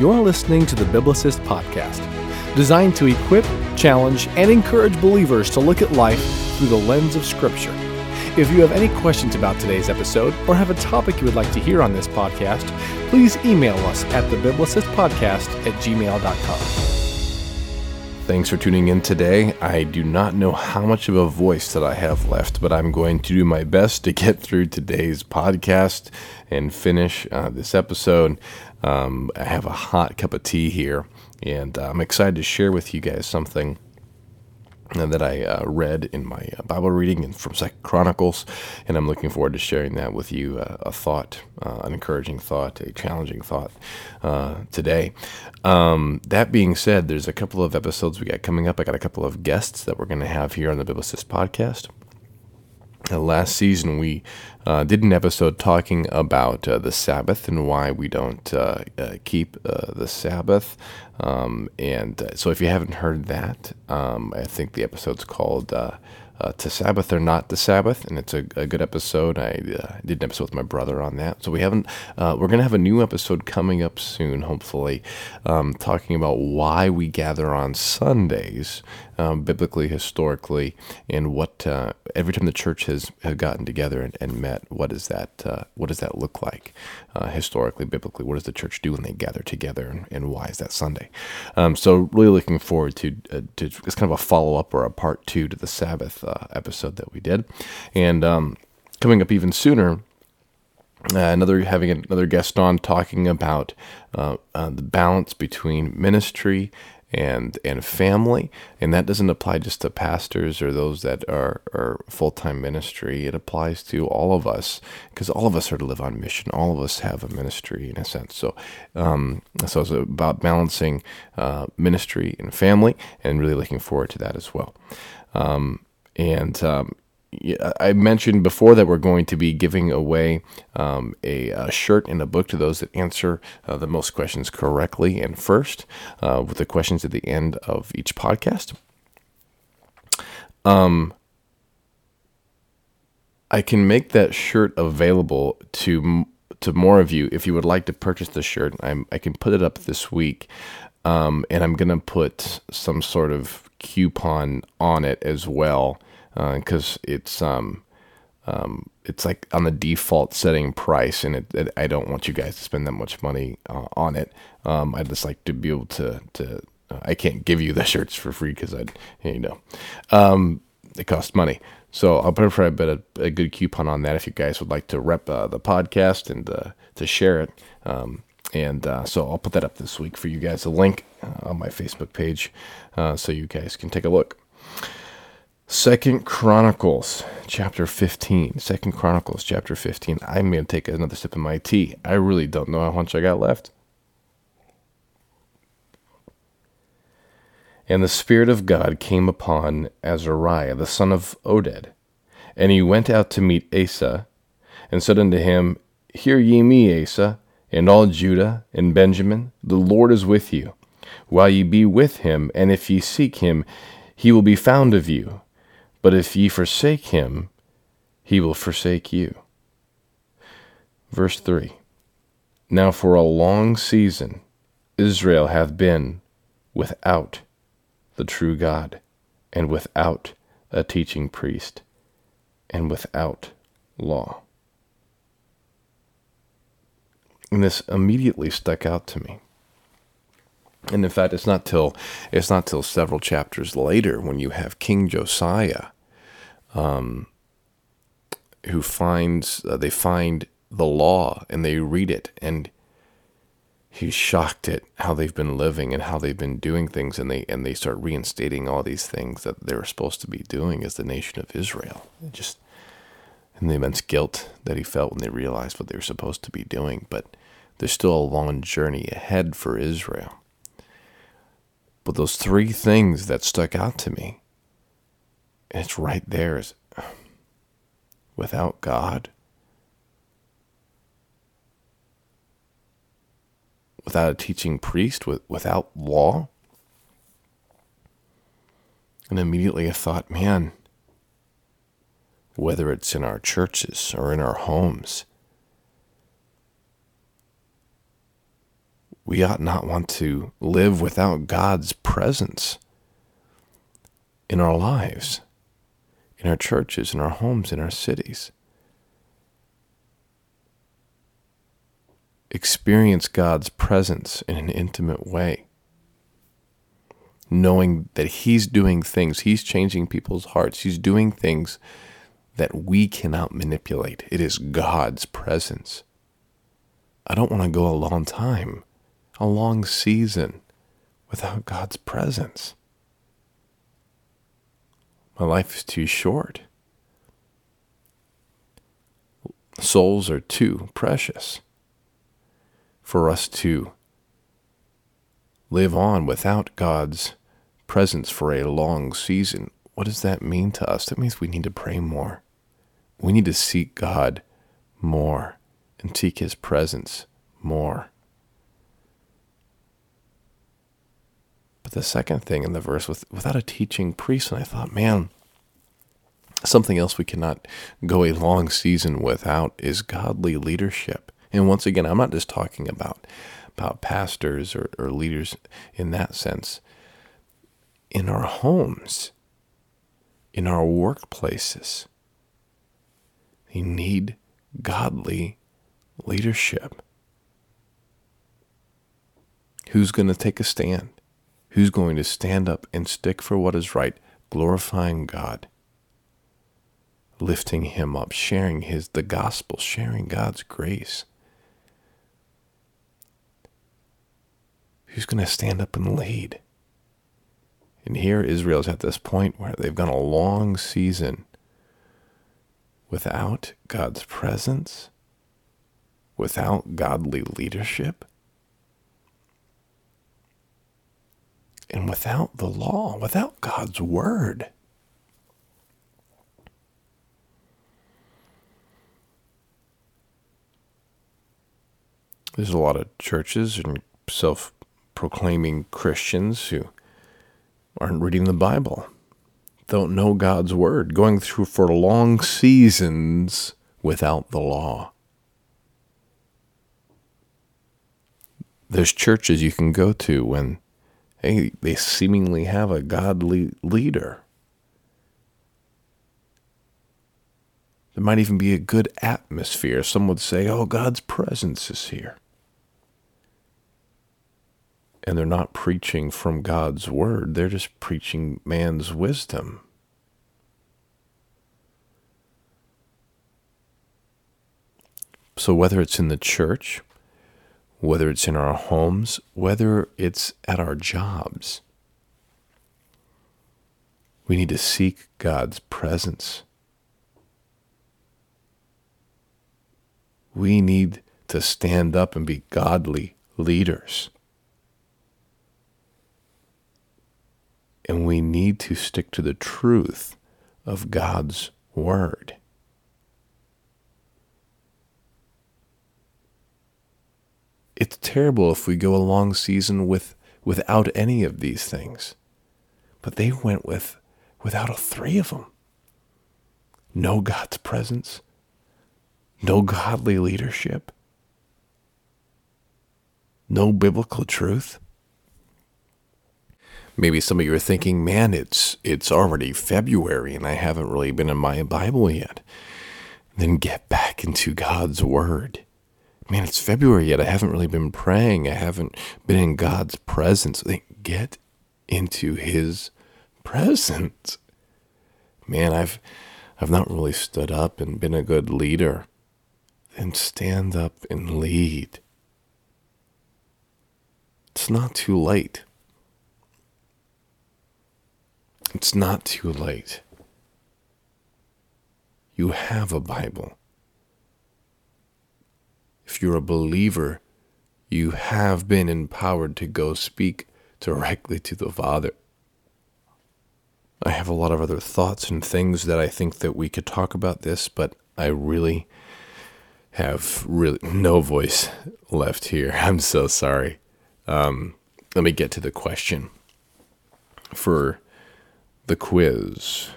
You're listening to the Biblicist Podcast, designed to equip, challenge, and encourage believers to look at life through the lens of Scripture. If you have any questions about today's episode or have a topic you would like to hear on this podcast, please email us at thebiblicistpodcast at gmail.com. Thanks for tuning in today. I do not know how much of a voice that I have left, but I'm going to do my best to get through today's podcast and finish uh, this episode. Um, I have a hot cup of tea here, and uh, I'm excited to share with you guys something that I uh, read in my uh, Bible reading and from Second Chronicles, and I'm looking forward to sharing that with you. Uh, a thought, uh, an encouraging thought, a challenging thought uh, today. Um, that being said, there's a couple of episodes we got coming up. I got a couple of guests that we're going to have here on the Biblicist podcast. Last season, we uh, did an episode talking about uh, the Sabbath and why we don't uh, uh, keep uh, the Sabbath. Um, and so, if you haven't heard that, um, I think the episode's called to Sabbath or not the Sabbath, and it's a, a good episode. I did an episode with my brother on that. So we haven't. We're gonna have a new episode coming up soon, hopefully, um, talking about why we gather on Sundays, um, biblically, historically, and what uh, every time the church has, has gotten together and, and met, what does that uh, what does that look like uh, historically, biblically? What does the church do when they gather together, and, and why is that Sunday? Um, so really looking forward to to it's kind of a follow up or a part two to the Sabbath uh, episode that we did. And um, coming up even sooner, uh, another having another guest on talking about uh, uh, the balance between ministry and and family, and that doesn't apply just to pastors or those that are, are full time ministry. It applies to all of us because all of us are to live on mission. All of us have a ministry in a sense. So, um, so it's about balancing uh, ministry and family, and really looking forward to that as well. Um, and um, I mentioned before that we're going to be giving away um, a, a, shirt and a book to those that answer uh, the most questions correctly and first, uh, with the questions at the end of each podcast. Um, I can make that shirt available to to more of you if you would like to purchase the shirt. I'm, I can put it up this week, um, and I'm gonna put some sort of coupon on it as well because uh, it's um, um, it's like on the default setting price, and it, it, I don't want you guys to spend that much money uh, on it. Um, I'd just like to be able to to. Uh, I can't give you the shirts for free because I, you know, um, it costs money. So I'll put a bit a good coupon on that if you guys would like to rep uh, the podcast and uh, to share it. Um, and uh, so I'll put that up this week for you guys. A link on my Facebook page, so you guys can take a look. Second Chronicles chapter 15. Second Chronicles chapter 15. I'm going to take another sip of my tea. I really don't know how much I got left. And the Spirit of God came upon Azariah, the son of Oded. And he went out to meet Asa, and said unto him, Hear ye me, Asa, and all Judah and Benjamin, the Lord is with you. While ye be with him, and if ye seek him, he will be found of you but if ye forsake him, he will forsake you. Verse 3 Now for a long season Israel hath been without the true God, and without a teaching priest, and without law. And this immediately stuck out to me. And in fact, it's not till it's not till several chapters later when you have King Josiah, um, who finds uh, they find the law and they read it, and he's shocked at how they've been living and how they've been doing things, and they and they start reinstating all these things that they were supposed to be doing as the nation of Israel. It just and the immense guilt that he felt when they realized what they were supposed to be doing, but there's still a long journey ahead for Israel. But those three things that stuck out to me, it's right there, is without God, without a teaching priest, with, without law. And immediately I thought, man, whether it's in our churches or in our homes, we ought not want to live without God's presence in our lives, in our churches, in our homes, in our cities. Experience God's presence in an intimate way, knowing that He's doing things, He's changing people's hearts, He's doing things that we cannot manipulate. It is God's presence. I don't want to go a long time, a long season without God's presence. My life is too short. Souls are too precious for us to live on without God's presence for a long season. What does that mean to us? That means we need to pray more. We need to seek God more and seek His presence more. But the second thing in the verse, with, without a teaching priest, and I thought, man, something else we cannot go a long season without is godly leadership. And once again, I'm not just talking about about pastors or, or leaders in that sense. In our homes, in our workplaces, they need godly leadership. Who's going to take a stand? Who's going to stand up and stick for what is right, glorifying God, lifting Him up, sharing His the gospel, sharing God's grace? Who's going to stand up and lead? And here Israel's at this point where they've gone a long season without God's presence, without godly leadership, and without the law, without God's word. There's a lot of churches and self proclaiming Christians who aren't reading the Bible, don't know God's word, going through for long seasons without the law. There's churches you can go to when hey, they seemingly have a godly leader. There might even be a good atmosphere. Some would say, oh, God's presence is here. And they're not preaching from God's word, they're just preaching man's wisdom. So, whether it's in the church, whether it's in our homes, whether it's at our jobs. We need to seek God's presence. We need to stand up and be godly leaders. And we need to stick to the truth of God's word. It's terrible if we go a long season with without any of these things. But they went with without all three of them. No God's presence, no godly leadership, no biblical truth. Maybe some of you are thinking, man, it's it's already February and I haven't really been in my Bible yet. Then get back into God's Word man, it's February yet. I haven't really been praying. I haven't been in God's presence. Like, get into His presence. Man, I've I've not really stood up and been a good leader. Then stand up and lead. It's not too late. It's not too late. You have a Bible you're a believer, you have been empowered to go speak directly to the Father. I have a lot of other thoughts and things that I think that we could talk about this, but I really have really no voice left here. I'm so sorry. Um, let me get to the question for the quiz.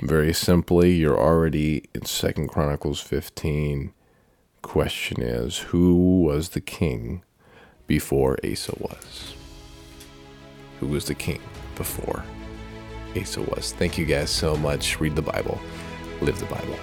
Very simply, you're already in Second Chronicles 15 question is who was the king before Asa was? Who was the king before Asa was? Thank you guys so much. Read the Bible, live the Bible.